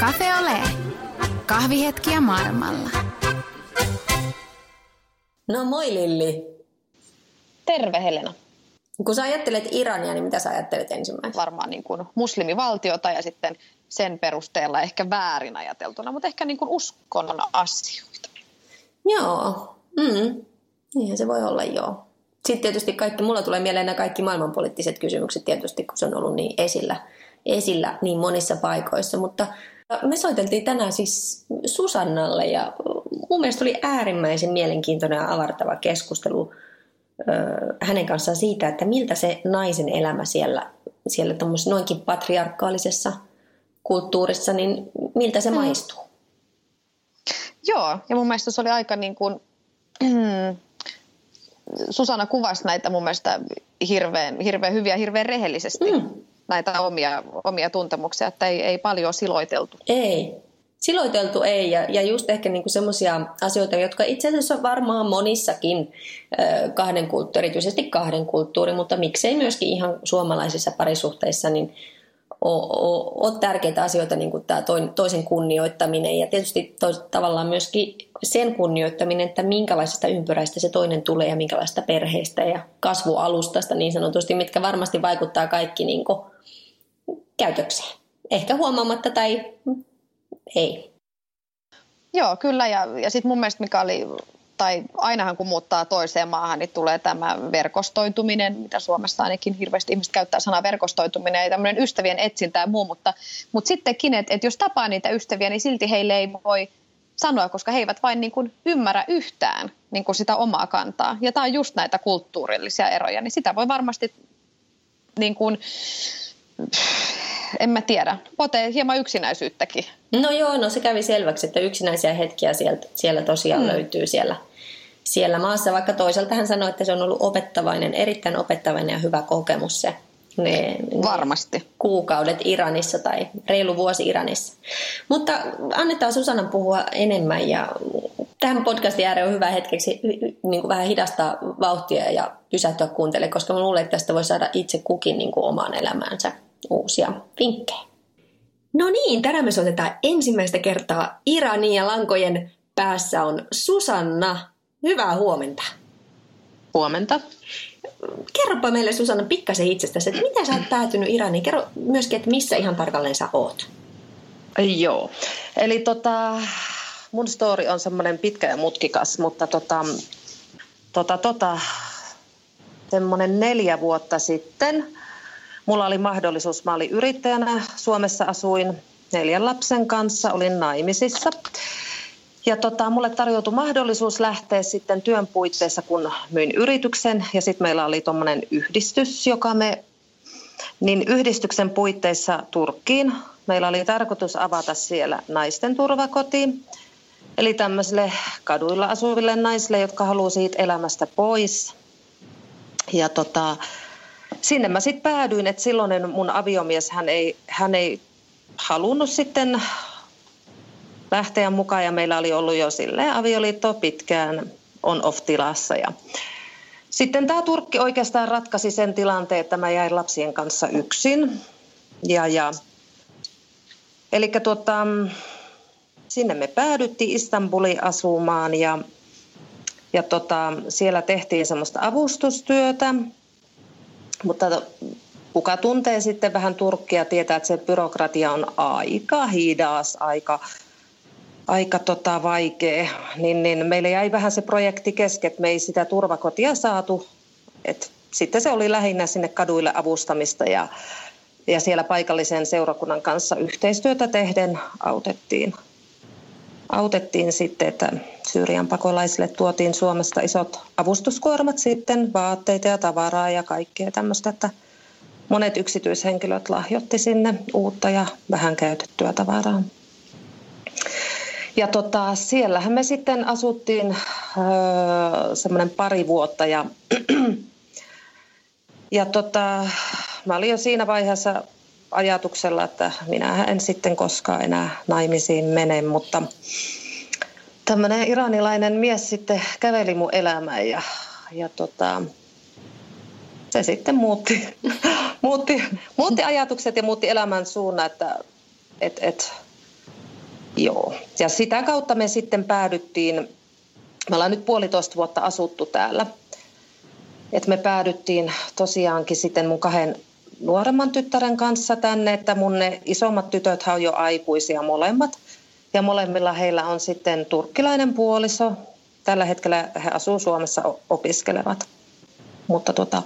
Cafe Ole. Kahvihetkiä maailmalla. No moi Lilli. Terve Helena. Kun sä ajattelet Irania, niin mitä sä ajattelet ensimmäisenä? Varmaan niin kuin muslimivaltiota ja sitten sen perusteella ehkä väärin ajateltuna, mutta ehkä niin kuin uskonnon asioita. Joo, mm. niinhän se voi olla joo. Sitten tietysti kaikki, mulla tulee mieleen nämä kaikki maailmanpoliittiset kysymykset tietysti, kun se on ollut niin esillä, esillä niin monissa paikoissa. Mutta me soiteltiin tänään siis Susannalle ja mun mielestä oli äärimmäisen mielenkiintoinen ja avartava keskustelu hänen kanssaan siitä, että miltä se naisen elämä siellä, siellä noinkin patriarkaalisessa kulttuurissa, niin miltä se mm. maistuu? Joo, ja mun mielestä se oli aika niin kuin, Susanna kuvasi näitä mun mielestä hirveän, hirveän hyviä, hirveän rehellisesti. Mm. Näitä omia, omia tuntemuksia, että ei, ei paljon siloiteltu. Ei, siloiteltu ei, ja, ja just ehkä niinku semmoisia asioita, jotka itse asiassa varmaan monissakin kahden kulttuuri, erityisesti kahden kulttuuri, mutta miksei myöskin ihan suomalaisissa parisuhteissa, niin ole tärkeitä asioita, niin kuin tämä toisen kunnioittaminen ja tietysti to, tavallaan myöskin sen kunnioittaminen, että minkälaisesta ympyräistä se toinen tulee ja minkälaista perheestä ja kasvualustasta niin sanotusti, mitkä varmasti vaikuttaa kaikki niin kuin, käytökseen. Ehkä huomaamatta tai ei. Joo, kyllä. Ja, ja sitten mun mielestä mikä oli tai ainahan kun muuttaa toiseen maahan, niin tulee tämä verkostoituminen, mitä Suomessa ainakin hirveästi ihmiset käyttää sanaa verkostoituminen ja tämmöinen ystävien etsintä ja muu, mutta, mutta sittenkin, että, että jos tapaa niitä ystäviä, niin silti heille ei voi sanoa, koska he eivät vain niin kuin ymmärrä yhtään niin kuin sitä omaa kantaa. Ja tämä on just näitä kulttuurillisia eroja, niin sitä voi varmasti niin kuin, en mä tiedä, potee hieman yksinäisyyttäkin. No joo, no se kävi selväksi, että yksinäisiä hetkiä sieltä, siellä tosiaan mm. löytyy siellä, siellä maassa, vaikka toisaalta hän sanoi, että se on ollut opettavainen, erittäin opettavainen ja hyvä kokemus se ne, Varmasti. Ne kuukaudet Iranissa tai reilu vuosi Iranissa. Mutta annetaan Susanan puhua enemmän ja tähän podcastin ääreen on hyvä hetkeksi niin kuin vähän hidastaa vauhtia ja pysähtyä kuuntelemaan, koska mä luulen, että tästä voi saada itse kukin niin kuin omaan elämäänsä uusia vinkkejä. No niin, tänään me soitetaan ensimmäistä kertaa Iranin ja lankojen päässä on Susanna. Hyvää huomenta. Huomenta. Kerropa meille Susanna pikkasen itsestäsi, että miten sä oot päätynyt Iraniin? Kerro myöskin, että missä ihan tarkalleen sä oot. Joo, eli tota, mun story on semmoinen pitkä ja mutkikas, mutta tota, tota, tota, semmoinen neljä vuotta sitten Mulla oli mahdollisuus, mä olin yrittäjänä, Suomessa asuin neljän lapsen kanssa, olin naimisissa. Ja tota, mulle tarjoutui mahdollisuus lähteä sitten työn puitteissa, kun myin yrityksen. Ja sitten meillä oli tuommoinen yhdistys, joka me, niin yhdistyksen puitteissa Turkkiin. Meillä oli tarkoitus avata siellä naisten turvakoti. Eli tämmöisille kaduilla asuville naisille, jotka haluaa siitä elämästä pois. Ja tota, sinne mä sitten päädyin, että silloinen mun aviomies, hän ei, hän ei halunnut sitten lähteä mukaan ja meillä oli ollut jo silleen avioliitto pitkään on-off-tilassa ja sitten tämä Turkki oikeastaan ratkaisi sen tilanteen, että mä jäin lapsien kanssa yksin. Ja, ja. Eli tuota, sinne me päädyttiin Istanbuliin asumaan ja, ja tota, siellä tehtiin semmoista avustustyötä. Mutta kuka tuntee sitten vähän Turkkia, tietää, että se byrokratia on aika hidas, aika, aika tota vaikea. Niin, niin meille jäi vähän se projekti kesken, että me ei sitä turvakotia saatu. Et sitten se oli lähinnä sinne kaduille avustamista ja, ja siellä paikallisen seurakunnan kanssa yhteistyötä tehden autettiin autettiin sitten, että Syyrian pakolaisille tuotiin Suomesta isot avustuskuormat sitten, vaatteita ja tavaraa ja kaikkea tämmöistä, että monet yksityishenkilöt lahjoitti sinne uutta ja vähän käytettyä tavaraa. Ja tota, siellähän me sitten asuttiin öö, semmoinen pari vuotta ja, ja tota, mä olin jo siinä vaiheessa ajatuksella, että minä en sitten koskaan enää naimisiin mene, mutta tämmöinen iranilainen mies sitten käveli mun elämään ja, ja tota, se sitten muutti, muutti, muutti ajatukset ja muutti elämän suunnan, että et, et, Joo. Ja sitä kautta me sitten päädyttiin, me ollaan nyt puolitoista vuotta asuttu täällä. Et me päädyttiin tosiaankin sitten mun kahden nuoremman tyttären kanssa tänne, että mun ne isommat tytöt on jo aikuisia molemmat. Ja molemmilla heillä on sitten turkkilainen puoliso. Tällä hetkellä he asuu Suomessa, opiskelevat. Mutta tota,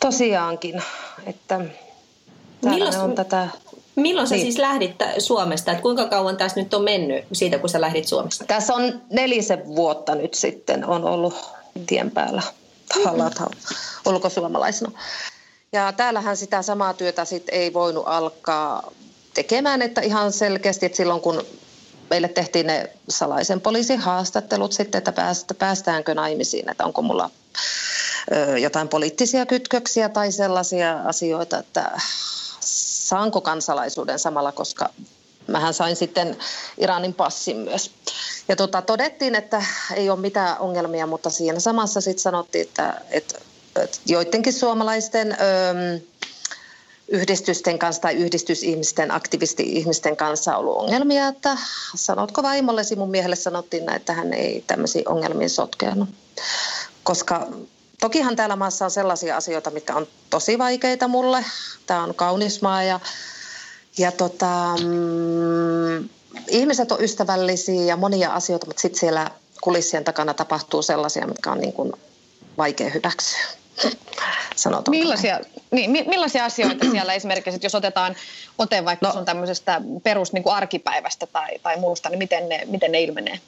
tosiaankin, että Milloin, on tätä... Milloin sä niin. siis lähdit Suomesta? Et kuinka kauan tässä nyt on mennyt siitä, kun sä lähdit Suomesta? Tässä on nelisen vuotta nyt sitten on ollut tien päällä mm-hmm. ulkosuomalaisena. Ja täällähän sitä samaa työtä sit ei voinut alkaa tekemään, että ihan selkeästi, että silloin kun meille tehtiin ne salaisen poliisin haastattelut sitten, että päästäänkö naimisiin, että onko mulla jotain poliittisia kytköksiä tai sellaisia asioita, että saanko kansalaisuuden samalla, koska mähän sain sitten Iranin passin myös. Ja tota, todettiin, että ei ole mitään ongelmia, mutta siinä samassa sitten sanottiin, että, että joidenkin suomalaisten... Öö, yhdistysten kanssa tai yhdistysihmisten, aktivisti-ihmisten kanssa ollut ongelmia, että sanotko vaimollesi, mun miehelle sanottiin näin, että hän ei tämmöisiin ongelmiin sotkeenut. Koska tokihan täällä maassa on sellaisia asioita, mitkä on tosi vaikeita mulle. Tämä on kaunis maa ja, ja tota, mm, ihmiset on ystävällisiä ja monia asioita, mutta sitten siellä kulissien takana tapahtuu sellaisia, mitkä on niin kuin vaikea hyväksyä. Millaisia, niin, millaisia asioita siellä esimerkiksi, että jos otetaan ote vaikka no, sun tämmöisestä perus niin kuin arkipäivästä tai, tai muusta, niin miten ne, miten ne ilmenee?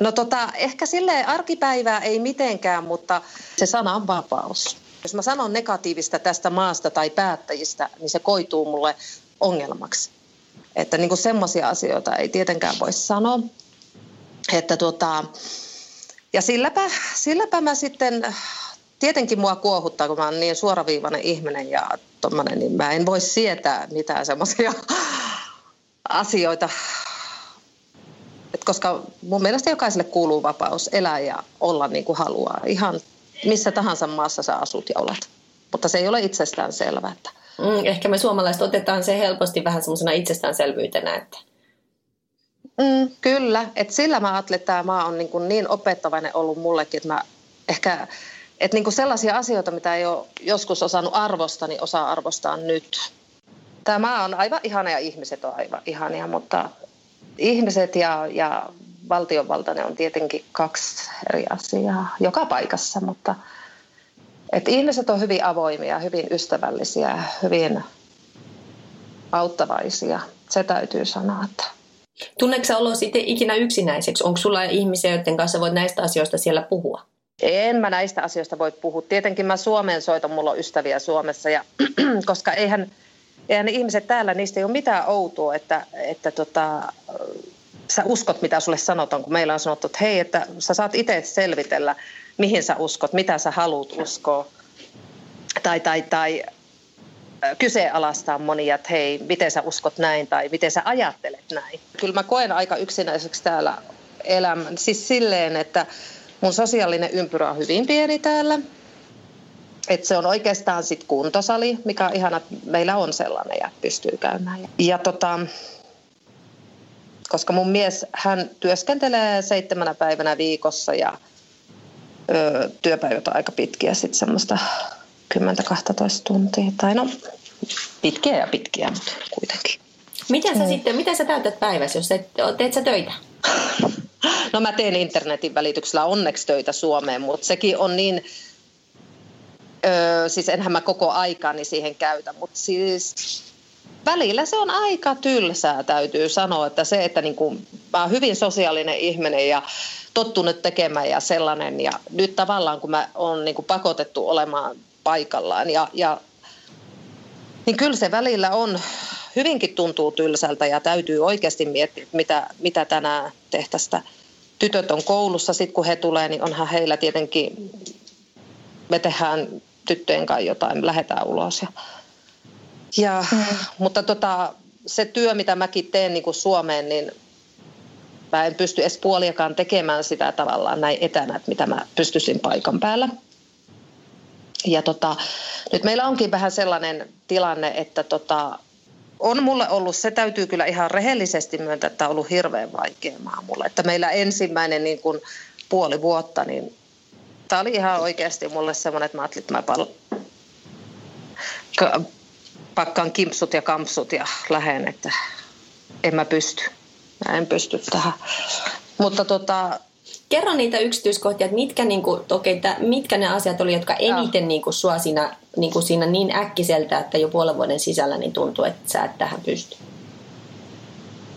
No tota, ehkä sille arkipäivää ei mitenkään, mutta se sana on vapaus. Jos mä sanon negatiivista tästä maasta tai päättäjistä, niin se koituu mulle ongelmaksi. Että niin kuin semmoisia asioita ei tietenkään voi sanoa. Että tota, ja silläpä, silläpä mä sitten tietenkin mua kuohuttaa, kun mä oon niin suoraviivainen ihminen ja tommonen, niin mä en voi sietää mitään semmoisia asioita. Et koska mun mielestä jokaiselle kuuluu vapaus elää ja olla niin kuin haluaa. Ihan missä tahansa maassa sä asut ja olet. Mutta se ei ole itsestään selvää. Että... Mm, ehkä me suomalaiset otetaan se helposti vähän semmoisena itsestäänselvyytenä, että Mm, kyllä, että sillä mä ajattelen, että tämä maa on niin, kuin niin opettavainen ollut mullekin, että mä ehkä että niin kuin sellaisia asioita, mitä ei ole joskus osannut arvostaa, niin osaa arvostaa nyt. Tämä on aivan ihana ja ihmiset on aivan ihania, mutta ihmiset ja, ja valtionvalta, ne on tietenkin kaksi eri asiaa joka paikassa, mutta et ihmiset on hyvin avoimia, hyvin ystävällisiä, hyvin auttavaisia. Se täytyy sanoa, että Tunneeko sä olo sitten ikinä yksinäiseksi? Onko sulla ihmisiä, joiden kanssa voit näistä asioista siellä puhua? En mä näistä asioista voi puhua. Tietenkin mä Suomeen soitan, mulla on ystäviä Suomessa, ja, koska eihän, eihän ne ihmiset täällä, niistä ei ole mitään outoa, että, että tota, sä uskot, mitä sulle sanotaan, kun meillä on sanottu, että hei, että sä saat itse selvitellä, mihin sä uskot, mitä sä haluat uskoa. Tai, tai, tai kyseenalaistaa monia, että hei, miten sä uskot näin tai miten sä ajattelet näin. Kyllä mä koen aika yksinäiseksi täällä elämän. Siis silleen, että Mun sosiaalinen ympyrä on hyvin pieni täällä. Et se on oikeastaan sit kuntosali, mikä on ihana, että meillä on sellainen ja pystyy käymään. Ja tota, koska mun mies, hän työskentelee seitsemänä päivänä viikossa ja ö, työpäivät on aika pitkiä, sitten semmoista 10-12 tuntia. Tai no, pitkiä ja pitkiä, mutta kuitenkin. Miten sä mm. sitten, miten sä täytät päivässä, jos et, teet sä töitä? No mä teen internetin välityksellä onneksi töitä Suomeen, mutta sekin on niin, öö, siis enhän mä koko aikani siihen käytä, mutta siis välillä se on aika tylsää, täytyy sanoa, että se, että niin kuin, mä oon hyvin sosiaalinen ihminen ja tottunut tekemään ja sellainen, ja nyt tavallaan kun mä oon niin kuin pakotettu olemaan paikallaan, ja, ja niin kyllä se välillä on, hyvinkin tuntuu tylsältä ja täytyy oikeasti miettiä, mitä, mitä tänään tehtäistä. Tytöt on koulussa, sitten kun he tulee, niin onhan heillä tietenkin, me tehdään tyttöjen kanssa jotain, lähdetään ulos. Ja, ja, mm. Mutta tota, se työ, mitä mäkin teen niin kuin Suomeen, niin mä en pysty edes puoliakaan tekemään sitä tavallaan näin etänä, että mitä mä pystyisin paikan päällä. Ja tota, nyt meillä onkin vähän sellainen tilanne, että tota, on mulle ollut, se täytyy kyllä ihan rehellisesti myöntää, että on ollut hirveän vaikea maa mulle. Että meillä ensimmäinen niin kuin puoli vuotta, niin tämä oli ihan oikeasti mulle semmoinen, että mä ajattelin, että mä pal- pakkaan kimpsut ja kampsut ja lähden, että en mä pysty. Mä en pysty tähän. Mutta tota, Kerro niitä yksityiskohtia, että mitkä, niin kuin, okay, mitkä ne asiat oli, jotka eniten niin kuin, sua siinä, niin kuin siinä niin äkkiseltä, että jo puolen vuoden sisällä niin tuntuu, että sä et tähän pysty?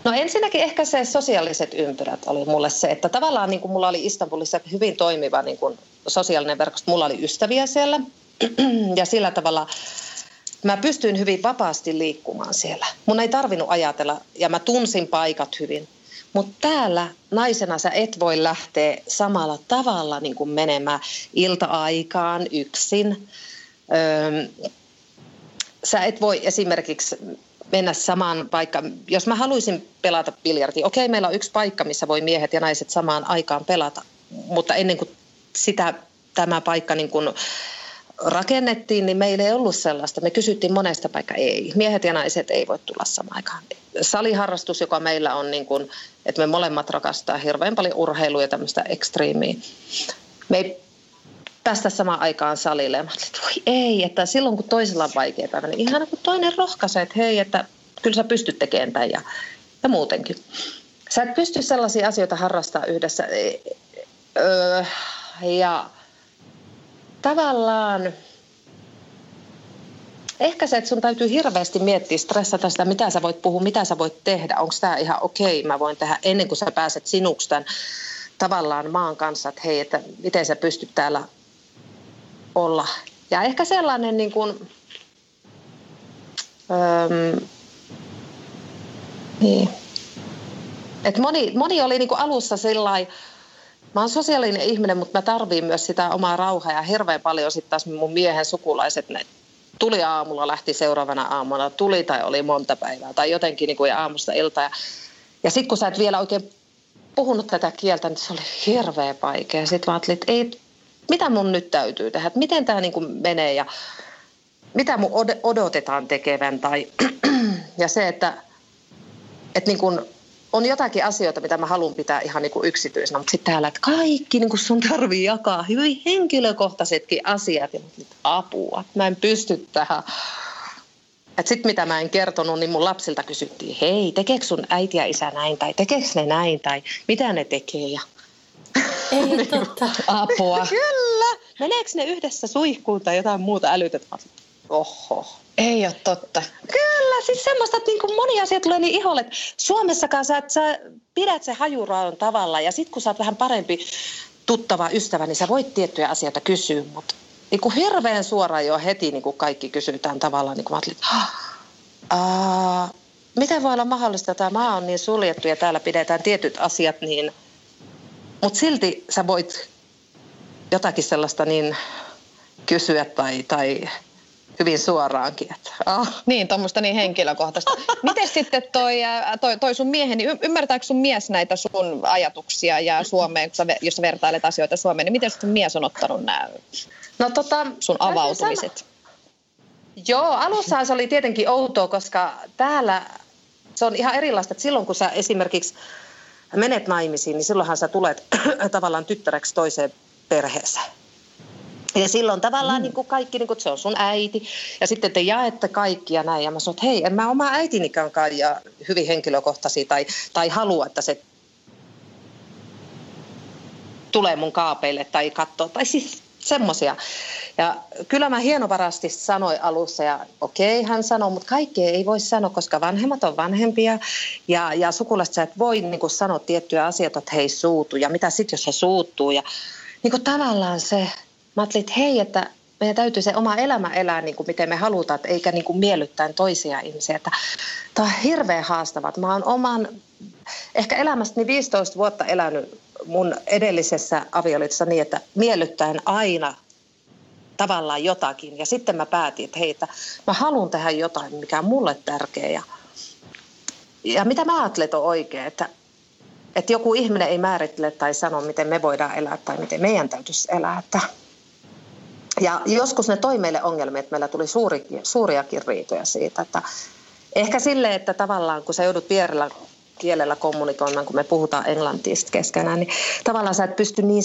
No ensinnäkin ehkä se sosiaaliset ympyrät oli mulle se, että tavallaan niin kuin mulla oli Istanbulissa hyvin toimiva niin kuin sosiaalinen verkosto. Mulla oli ystäviä siellä ja sillä tavalla mä pystyin hyvin vapaasti liikkumaan siellä. Mun ei tarvinnut ajatella ja mä tunsin paikat hyvin. Mutta täällä naisena sä et voi lähteä samalla tavalla niin kuin menemään ilta-aikaan yksin. Sä et voi esimerkiksi mennä samaan paikkaan. Jos mä haluaisin pelata biljardia, okei, meillä on yksi paikka, missä voi miehet ja naiset samaan aikaan pelata, mutta ennen kuin sitä tämä paikka niin kuin rakennettiin, niin meillä ei ollut sellaista. Me kysyttiin monesta paikkaa, ei. Miehet ja naiset ei voi tulla samaan aikaan. Saliharrastus, joka meillä on, niin kuin, että me molemmat rakastaa hirveän paljon urheilua ja tämmöistä ekstriimiä. Me ei päästä samaan aikaan salille. Ja mä että voi ei, että silloin kun toisella on vaikea päivä, niin ihan kun toinen rohkaisee, että hei, että kyllä sä pystyt tekemään tämän ja, ja muutenkin. Sä et pysty sellaisia asioita harrastaa yhdessä. Öö, ja tavallaan ehkä se, että sun täytyy hirveästi miettiä, stressata sitä, mitä sä voit puhua, mitä sä voit tehdä, onko tämä ihan okei, okay, mä voin tehdä ennen kuin sä pääset sinuksi tämän tavallaan maan kanssa, että hei, että miten sä pystyt täällä olla. Ja ehkä sellainen niin kuin, öö, niin. Et moni, moni oli niin kuin alussa sellainen, Mä oon sosiaalinen ihminen, mutta mä tarviin myös sitä omaa rauhaa ja hirveän paljon sitten taas mun miehen sukulaiset, ne tuli aamulla, lähti seuraavana aamuna, tuli tai oli monta päivää tai jotenkin niin kuin aamusta ilta. Ja, ja sitten kun sä et vielä oikein puhunut tätä kieltä, niin se oli hirveän vaikea. Sitten mä ajattelin, että ei, mitä mun nyt täytyy tehdä, että miten tämä niin menee ja mitä mun odotetaan tekevän. Tai, ja se, että, että niin kuin on jotakin asioita, mitä mä haluan pitää ihan niin kuin yksityisenä, mutta sitten täällä, että kaikki niin kuin sun tarvii jakaa hyvin henkilökohtaisetkin asiat. Ja apua, mä en pysty tähän. Sitten mitä mä en kertonut, niin mun lapsilta kysyttiin, hei, tekeekö sun äiti ja isä näin, tai tekeekö ne näin, tai mitä ne tekee. Ja... Ei totta. Apua. Kyllä. Meneekö ne yhdessä suihkuun tai jotain muuta älytetään? Oho. Ei ole totta. Kyllä, siis semmoista, että niin kuin moni asia tulee niin iholle, että Suomessakaan sä, sä pidät se hajuraon tavalla ja sitten kun sä oot vähän parempi tuttava ystävä, niin sä voit tiettyjä asioita kysyä, mutta niin kuin hirveän suoraan jo heti niin kuin kaikki kysytään tavallaan, niin kuin mä ajattelin, että miten voi olla mahdollista, että tämä maa on niin suljettu ja täällä pidetään tietyt asiat niin, mutta silti sä voit jotakin sellaista niin kysyä tai, tai hyvin suoraankin. Että, oh. Niin, tuommoista niin henkilökohtaista. Miten sitten toi, toi, toi sun miehen, niin ymmärtääkö sun mies näitä sun ajatuksia ja Suomeen, kun sä, jos sä vertailet asioita Suomeen, niin miten sun mies on ottanut nämä no, tota, sun avautumiset? Joo, alussa se oli tietenkin outoa, koska täällä se on ihan erilaista, että silloin kun sä esimerkiksi menet naimisiin, niin silloinhan sä tulet tavallaan tyttäreksi toiseen perheeseen. Ja silloin tavallaan mm. niin kuin kaikki, niin kuin, se on sun äiti. Ja sitten te jaette kaikkia näin. Ja mä sanoin, että hei, en mä oma äitinikään ja hyvin henkilökohtaisia tai, tai halua, että se tulee mun kaapeille tai katsoo. Tai siis semmoisia. Ja kyllä mä hienovarasti sanoin alussa ja okei okay, hän sanoi, mutta kaikkea ei voi sanoa, koska vanhemmat on vanhempia ja, ja sukulaiset sä et voi niin kuin sanoa tiettyjä asioita, että hei suutu ja mitä sitten jos he suuttuu ja niin kuin tavallaan se mä ajattelin, että hei, että meidän täytyy se oma elämä elää niin kuin miten me halutaan, eikä niin kuin miellyttäen toisia ihmisiä. Että tämä on hirveän haastavaa. Mä oon oman, ehkä elämästäni 15 vuotta elänyt mun edellisessä avioliitossa niin, että miellyttäen aina tavallaan jotakin. Ja sitten mä päätin, että hei, että mä haluan tehdä jotain, mikä on mulle tärkeä. Ja, ja mitä mä ajattelen, on oikein, että, että joku ihminen ei määrittele tai sano, miten me voidaan elää tai miten meidän täytyisi elää. Että ja joskus ne toi meille ongelmia, että meillä tuli suurikin, suuriakin riitoja siitä, että Ehkä sille, että tavallaan kun sä joudut vierellä kielellä kommunikoimaan, kun me puhutaan englantia keskenään, niin tavallaan sä et pysty niin,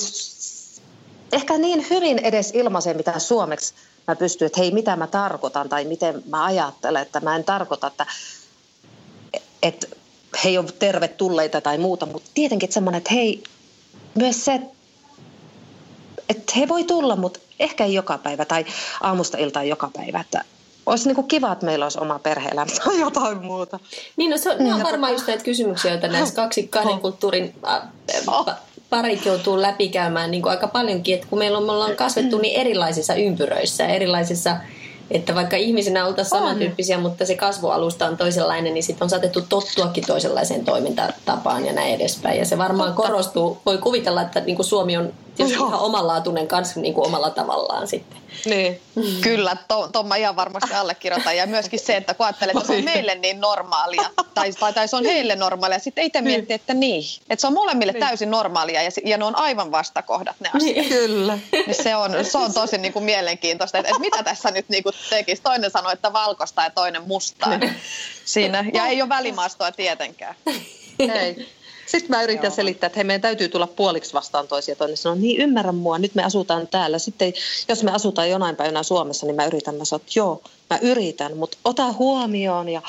ehkä niin hyvin edes ilmaiseen, mitä suomeksi mä pystyn, että hei, mitä mä tarkoitan tai miten mä ajattelen, että mä en tarkoita, että, että he ole tervetulleita tai muuta, mutta tietenkin semmoinen, että hei, myös se, että he voi tulla, mutta ehkä ei joka päivä tai aamusta iltaan joka päivä, että olisi niin kuin kiva, että meillä olisi oma perhe-elämä tai jotain muuta. Niin, no se on, ne on varmaan just näitä kysymyksiä, joita näissä kaksi kahden kulttuurin parit joutuu läpikäymään niin kuin aika paljonkin, että kun meillä on, me ollaan kasvettu niin erilaisissa ympyröissä, erilaisissa että vaikka ihmisinä oltaisiin samantyyppisiä, mutta se kasvualusta on toisenlainen, niin sitten on saatettu tottuakin toisenlaiseen toimintatapaan ja näin edespäin. Ja se varmaan Totta. korostuu. Voi kuvitella, että niin kuin Suomi on tietysti ihan omanlaatuinen kanssa niin kuin omalla tavallaan sitten. Niin. Mm. Kyllä, to, to mä ihan varmasti allekirjoitan. Ja myöskin se, että kun ajattelee, että se on meille niin normaalia, tai, tai, tai se on heille normaalia, sitten itse niin. miettii, että niin. Että se on molemmille niin. täysin normaalia ja, ja ne on aivan vastakohdat ne asiat. Niin. Kyllä. Niin se, on, se on tosi niin kuin mielenkiintoista, että, että mitä tässä nyt niin kuin tekisi. Toinen sanoi, että valkoista ja toinen mustaa. Niin. Siinä. Ja ei ole välimaastoa tietenkään. Ei. Sitten mä yritän Joo. selittää, että hei, meidän täytyy tulla puoliksi vastaan toisia. Toinen sanoo, niin ymmärrän mua, nyt me asutaan täällä. Sitten jos me asutaan jonain päivänä Suomessa, niin mä yritän, mä sanon, että joo, mä yritän, mutta ota huomioon. Ja,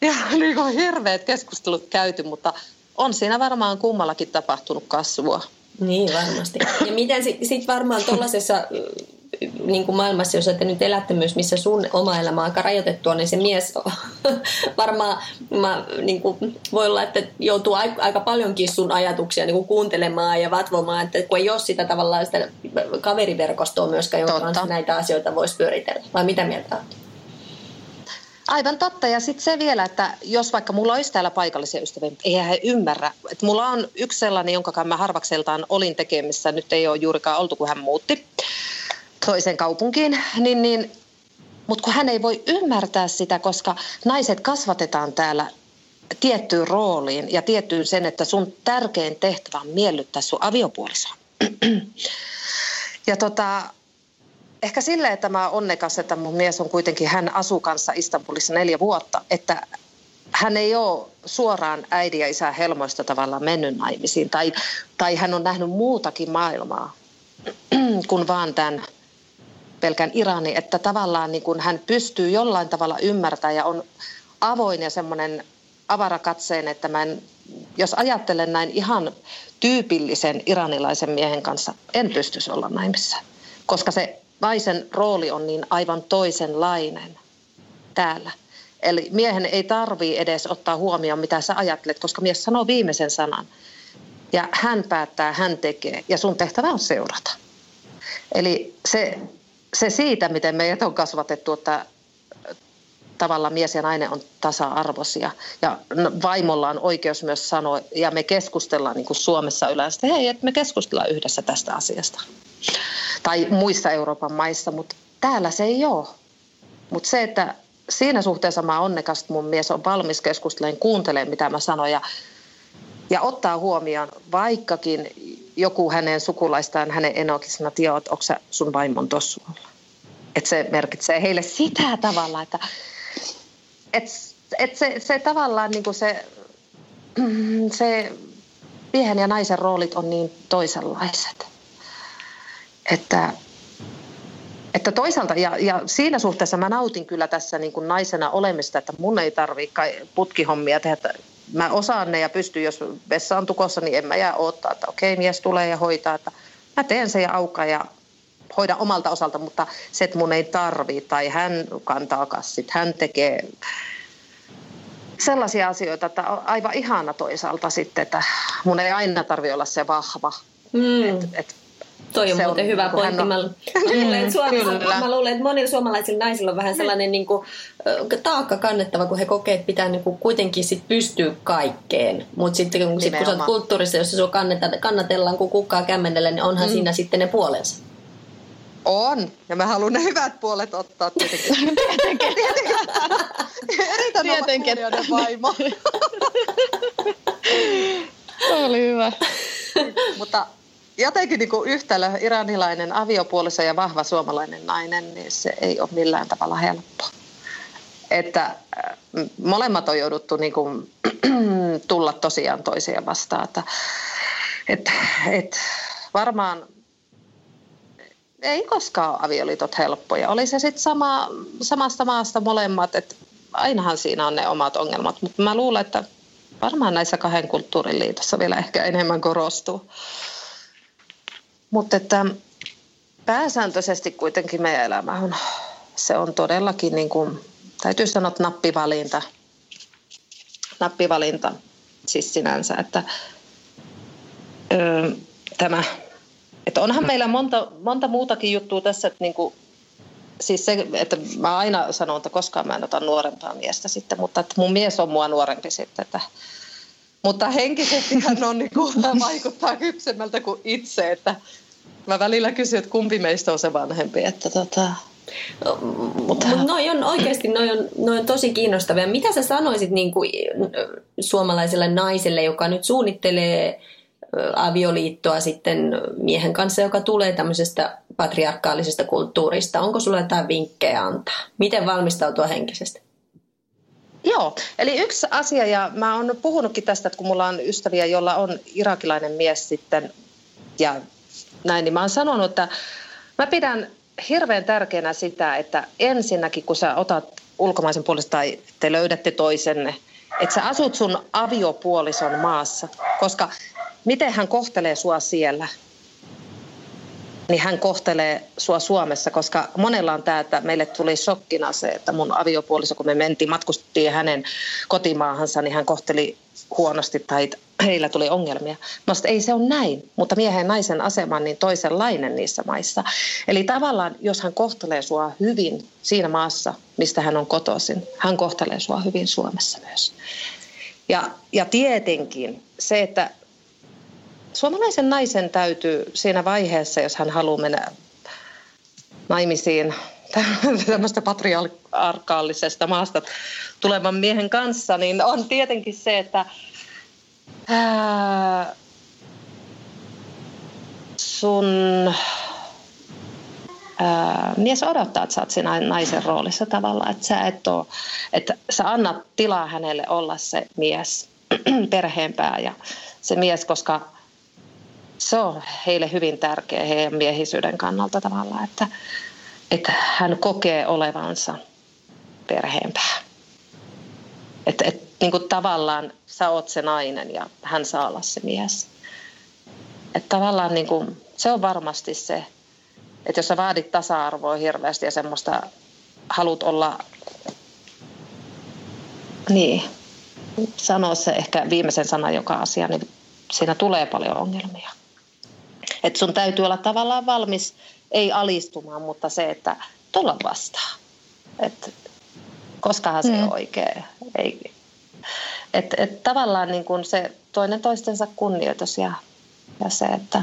ja niin kuin hirveät keskustelut käyty, mutta on siinä varmaan kummallakin tapahtunut kasvua. Niin, varmasti. Ja miten sitten sit varmaan tuollaisessa niin kuin maailmassa, jos te nyt elätte myös, missä sun oma elämä on aika rajoitettua, niin se mies varmaan mä, niin kuin, voi olla, että joutuu aika paljonkin sun ajatuksia niin kuin kuuntelemaan ja vatvomaan, että kun ei ole sitä tavallaan sitä kaveriverkostoa myöskään, jonka kanssa näitä asioita voisi pyöritellä. Vai mitä mieltä olet? Aivan totta. Ja sitten se vielä, että jos vaikka mulla olisi täällä paikallisia ystäviä, mutta eihän he ymmärrä. Että mulla on yksi sellainen, jonka mä harvakseltaan olin tekemissä, nyt ei ole juurikaan oltu, kun hän muutti toiseen kaupunkiin, niin, niin mutta kun hän ei voi ymmärtää sitä, koska naiset kasvatetaan täällä tiettyyn rooliin ja tiettyyn sen, että sun tärkein tehtävä on miellyttää sun aviopuolisoa. ja tota, ehkä silleen, että mä onnekas, että mun mies on kuitenkin, hän asuu kanssa Istanbulissa neljä vuotta, että hän ei ole suoraan äidin ja isän helmoista tavallaan mennyt naimisiin tai, tai hän on nähnyt muutakin maailmaa kuin vaan tämän pelkän Iranin, että tavallaan niin kuin hän pystyy jollain tavalla ymmärtämään ja on avoin ja semmoinen avarakatseen, että mä en, jos ajattelen näin ihan tyypillisen iranilaisen miehen kanssa, en pystyisi olla naimissa, koska se naisen rooli on niin aivan toisenlainen täällä. Eli miehen ei tarvii edes ottaa huomioon, mitä sä ajattelet, koska mies sanoo viimeisen sanan. Ja hän päättää, hän tekee, ja sun tehtävä on seurata. Eli se se siitä, miten meidät on kasvatettu, että tavallaan mies ja nainen on tasa-arvoisia. Ja vaimolla on oikeus myös sanoa, ja me keskustellaan niin kuin Suomessa yleensä, että hei, että me keskustellaan yhdessä tästä asiasta. Tai muissa Euroopan maissa, mutta täällä se ei ole. Mutta se, että siinä suhteessa mä onnekas, että mun mies on valmis keskustelemaan, kuuntelee mitä mä sanon ja, ja ottaa huomioon, vaikkakin joku hänen sukulaistaan, hänen enokin sanoo, että joo, että onko sun vaimon tuossa Että se merkitsee heille sitä tavalla, että et, et se, se tavallaan niin kuin se, se miehen ja naisen roolit on niin toisenlaiset. Että, että toisaalta, ja, ja siinä suhteessa mä nautin kyllä tässä niin kuin naisena olemista, että mun ei tarvitse putkihommia tehdä mä osaan ne ja pystyn, jos vessa on tukossa, niin en mä jää odottaa, että okei, mies tulee ja hoitaa, että mä teen sen ja aukaa ja hoida omalta osalta, mutta se, että mun ei tarvi tai hän kantaa kassit, hän tekee sellaisia asioita, että on aivan ihana toisaalta sitten, että mun ei aina tarvi olla se vahva. Mm. Et, et Toi on se muuten on, hyvä pointti. On... Mä, luulen, Suomessa, mä luulen, että monilla suomalaisilla naisilla on vähän sellainen niin kuin, taakka kannettava, kun he kokee, että pitää niin kuin, kuitenkin sit pystyä kaikkeen. Mutta sitten kun, sit, kun sä oot kulttuurissa, jossa sua kannatellaan, kun kukkaa kämmenellä, niin onhan mm. siinä sitten ne puolensa. On, ja mä haluan ne hyvät puolet ottaa tietenkin. tietenkin. tietenkin. Eritän tietenkin. vaimo. Oli hyvä. Mutta jotenkin niin kuin yhtälö iranilainen aviopuoliso ja vahva suomalainen nainen, niin se ei ole millään tavalla helppo. että äh, molemmat on jouduttu niin kuin, tulla tosiaan toisia vastaan. Että, et, et, varmaan ei koskaan ole avioliitot helppoja. Oli se sitten sama, samasta maasta molemmat, että ainahan siinä on ne omat ongelmat, mutta mä luulen, että varmaan näissä kahden kulttuurin liitossa vielä ehkä enemmän korostuu. Mutta että pääsääntöisesti kuitenkin meidän elämä on, se on todellakin niin kuin, täytyy sanoa, että nappivalinta. Nappivalinta siis sinänsä, että öö, tämä, että onhan meillä monta, monta muutakin juttua tässä, että niin kuin, siis se, että mä aina sanon, että koskaan mä en ota nuorempaa miestä sitten, mutta että mun mies on mua nuorempi sitten, että mutta henkisesti hän on niin kuin, vaikuttaa kypsemmältä kuin itse, että mä välillä kysyn, että kumpi meistä on se vanhempi, että tota, mutta noi on oikeasti noi on, noi on tosi kiinnostavia. Mitä sä sanoisit niin kuin suomalaiselle naiselle, joka nyt suunnittelee avioliittoa sitten miehen kanssa, joka tulee tämmöisestä patriarkaalisesta kulttuurista? Onko sulla jotain vinkkejä antaa? Miten valmistautua henkisesti? Joo, eli yksi asia, ja mä oon puhunutkin tästä, että kun mulla on ystäviä, jolla on irakilainen mies sitten, ja näin, niin mä oon sanonut, että mä pidän hirveän tärkeänä sitä, että ensinnäkin kun sä otat ulkomaisen puolesta tai te löydätte toisenne, että sä asut sun aviopuolison maassa, koska miten hän kohtelee sua siellä, niin hän kohtelee sua Suomessa, koska monella on tämä, että meille tuli shokkina se, että mun aviopuoliso, kun me mentiin, matkustettiin hänen kotimaahansa, niin hän kohteli huonosti tai heillä tuli ongelmia. No ei se ole näin, mutta miehen ja naisen asema on niin toisenlainen niissä maissa. Eli tavallaan, jos hän kohtelee sua hyvin siinä maassa, mistä hän on kotoisin, hän kohtelee sua hyvin Suomessa myös. Ja, ja tietenkin se, että suomalaisen naisen täytyy siinä vaiheessa, jos hän haluaa mennä naimisiin tämmöistä patriarkaalisesta maasta tulevan miehen kanssa, niin on tietenkin se, että ää, sun ää, mies odottaa, että sä oot siinä naisen roolissa tavallaan, että sä et ole, että sä annat tilaa hänelle olla se mies, perheenpää ja se mies, koska se on heille hyvin tärkeä heidän miehisyyden kannalta tavallaan, että, että hän kokee olevansa perheenpää. Että et, niin kuin tavallaan sä oot se nainen ja hän saa olla se mies. Että tavallaan niin kuin, se on varmasti se, että jos sä vaadit tasa-arvoa hirveästi ja semmoista haluat olla, niin, sanoa se ehkä viimeisen sanan joka asia, niin siinä tulee paljon ongelmia. Että sun täytyy olla tavallaan valmis, ei alistumaan, mutta se, että tulla vastaan. Että koskahan se mm. on oikein. Ei. Et, et tavallaan niin kuin se toinen toistensa kunnioitus ja, ja se, että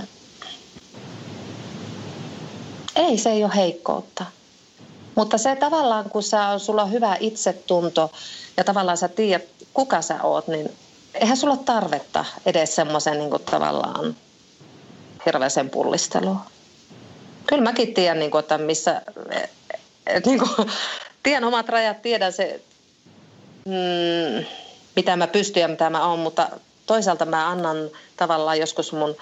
ei, se ei ole heikkoutta. Mutta se tavallaan, kun sä, sulla on hyvä itsetunto ja tavallaan sä tiedät, kuka sä oot, niin eihän sulla ole tarvetta edes semmoisen niin tavallaan hirveäseen pullisteluun. Kyllä mäkin tiedän, niin kuin, että missä, niin kuin, tiedän omat rajat, tiedän se, mm, mitä mä pystyn ja mitä mä oon, mutta toisaalta mä annan tavallaan joskus mun,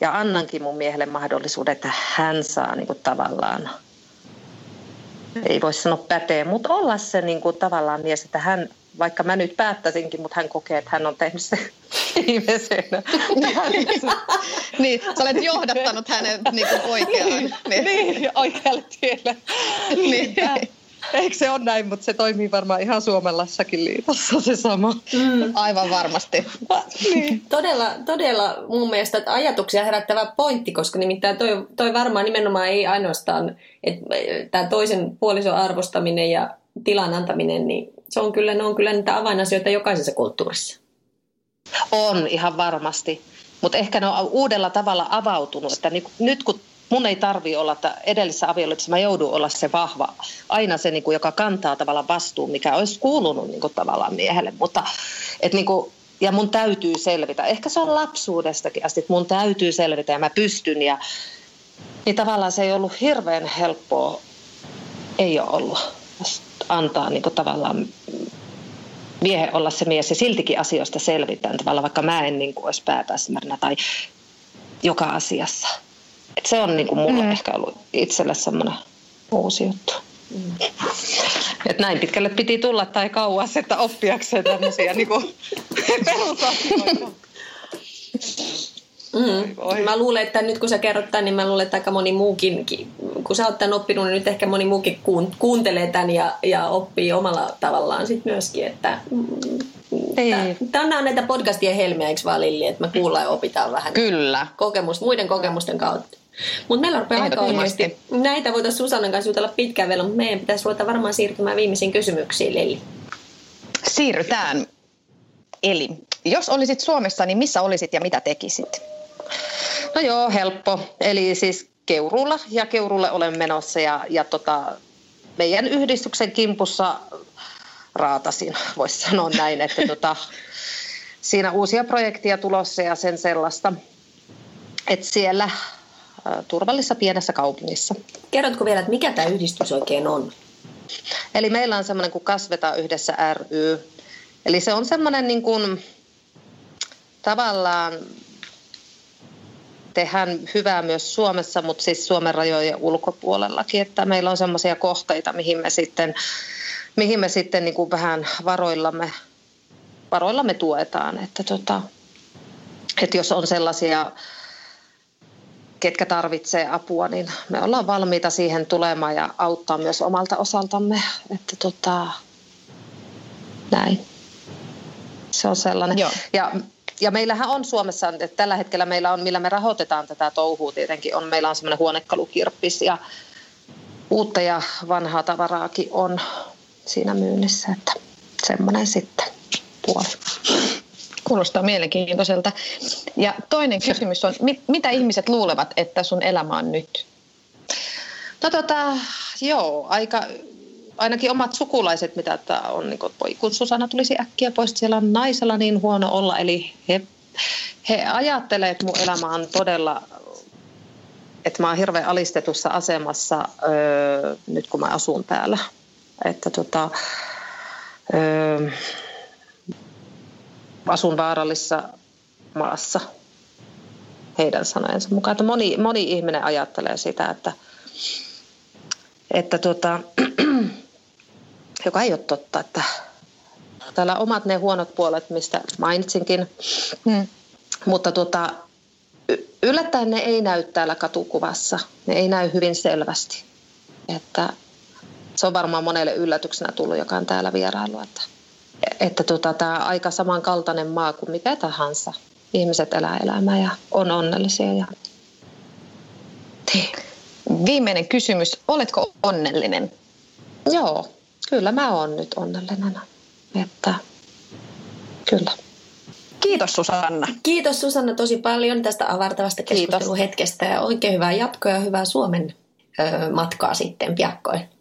ja annankin mun miehelle mahdollisuuden, että hän saa niin kuin, tavallaan, ei voi sanoa pätee, mutta olla se niin kuin, tavallaan mies, että hän vaikka mä nyt päättäisinkin, mutta hän kokee, että hän on tehnyt se viimeisenä. niin, sä olet johdattanut hänet niin kuin oikeaan. Niin. niin, oikealle tielle. niin. Eikö se ole näin, mutta se toimii varmaan ihan Suomellassakin liitossa se sama. Mm. Aivan varmasti. niin. todella, todella mun mielestä ajatuksia herättävä pointti, koska nimittäin toi, toi varmaan nimenomaan ei ainoastaan, että tämä toisen puolison arvostaminen ja tilan antaminen, niin se on kyllä, ne on kyllä niitä avainasioita jokaisessa kulttuurissa. On ihan varmasti, mutta ehkä ne on uudella tavalla avautunut, että nyt kun mun ei tarvi olla, että edellisessä avioliitossa mä joudun olla se vahva, aina se, niin kuin, joka kantaa tavallaan vastuun, mikä olisi kuulunut niin kuin, tavallaan miehelle, mutta et, niin kuin, ja mun täytyy selvitä. Ehkä se on lapsuudestakin asti, että mun täytyy selvitä ja mä pystyn ja niin tavallaan se ei ollut hirveän helppoa, ei ole ollut antaa niin kuin tavallaan miehen olla se mies ja siltikin asioista selvitään tavallaan, vaikka mä en niin kuin olisi pääpäsmärnä tai joka asiassa. Et se on niin kuin mulle mm. ehkä ollut itselle semmoinen uusi juttu. Mm. Et näin pitkälle piti tulla tai kauas, että oppiakseen tämmöisiä niin perusasioita. Mm. Mä luulen, että nyt kun sä kerrot tämän, niin mä luulen, että aika moni muukin, kun sä oot tämän oppinut, niin nyt ehkä moni muukin kuuntelee tämän ja, ja oppii omalla tavallaan sit myöskin, että Tämä on näitä podcastien helmiä, eikö vaan Lilli, että me kuullaan ja opitaan vähän Kyllä. Kokemus, muiden kokemusten kautta. Mutta meillä rupeaa aika oikeasti. Näitä voitaisiin Susannan kanssa jutella pitkään vielä, mutta meidän pitäisi ruveta varmaan siirtymään viimeisiin kysymyksiin, Lilli. Siirrytään. Eli jos olisit Suomessa, niin missä olisit ja mitä tekisit? No joo, helppo. Eli siis Keurulla ja Keurulle olen menossa ja, ja tota, meidän yhdistyksen kimpussa raatasin, voisi sanoa näin, että tota, siinä uusia projekteja tulossa ja sen sellaista, että siellä turvallisessa pienessä kaupungissa. Kerrotko vielä, että mikä tämä yhdistys oikein on? Eli meillä on semmoinen kuin Kasveta yhdessä ry. Eli se on semmoinen niin kuin, tavallaan tehdään hyvää myös Suomessa, mutta siis Suomen rajojen ulkopuolellakin, että meillä on semmoisia kohteita, mihin me sitten, mihin me sitten niin kuin vähän varoillamme, varoillamme tuetaan, että, tota, että jos on sellaisia ketkä tarvitsee apua, niin me ollaan valmiita siihen tulemaan ja auttaa myös omalta osaltamme. Että tota, näin. Se on sellainen. Joo. Ja ja meillähän on Suomessa, että tällä hetkellä meillä on, millä me rahoitetaan tätä touhua tietenkin, on, meillä on semmoinen huonekalukirppis ja uutta ja vanhaa tavaraakin on siinä myynnissä, että semmoinen sitten puoli. Kuulostaa mielenkiintoiselta. Ja toinen kysymys on, mit, mitä ihmiset luulevat, että sun elämä on nyt? No tota, joo, aika ainakin omat sukulaiset, mitä tämä on, niin kuin, kun Susanna tulisi äkkiä pois, siellä on naisella niin huono olla, eli he, he ajattelee, että mun elämä on todella, että mä oon hirveän alistetussa asemassa öö, nyt kun mä asun täällä. Että tota, öö, asun vaarallisessa maassa heidän sanojensa mukaan. Että moni, moni ihminen ajattelee sitä, että, että tota, joka ei ole totta, että täällä omat ne huonot puolet, mistä mainitsinkin, hmm. mutta tota, yllättäen ne ei näy täällä katukuvassa, ne ei näy hyvin selvästi, että se on varmaan monelle yllätyksenä tullut, joka on täällä vierailu, että, että tota, tämä aika samankaltainen maa kuin mikä tahansa. Ihmiset elää elämää ja on onnellisia. Ja... Viimeinen kysymys. Oletko onnellinen? Joo, kyllä mä oon nyt onnellinen. Että kyllä. Kiitos Susanna. Kiitos Susanna tosi paljon tästä avartavasta keskusteluhetkestä ja oikein hyvää jatkoa ja hyvää Suomen ö, matkaa sitten piakkoin.